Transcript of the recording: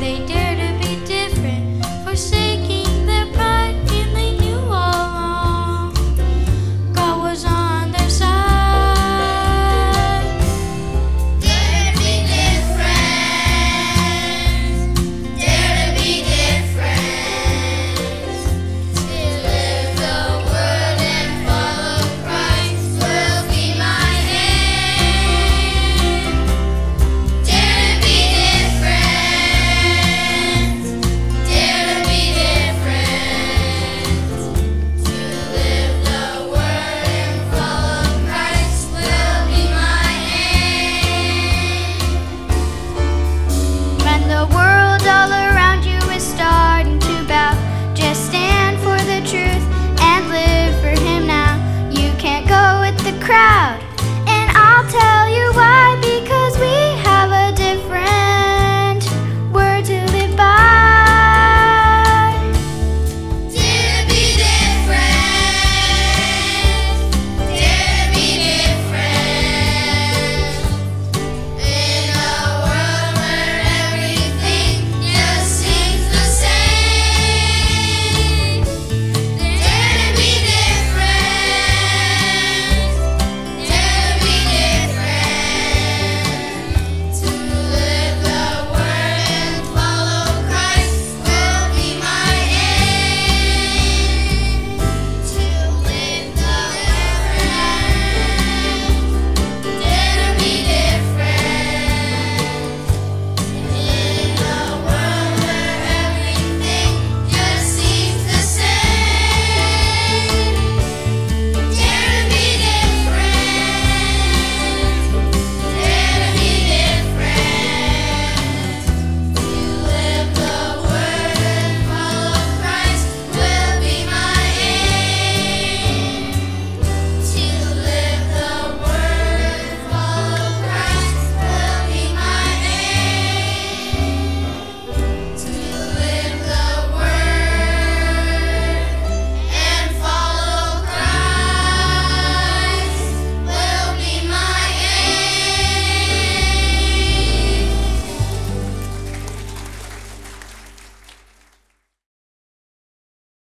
they do.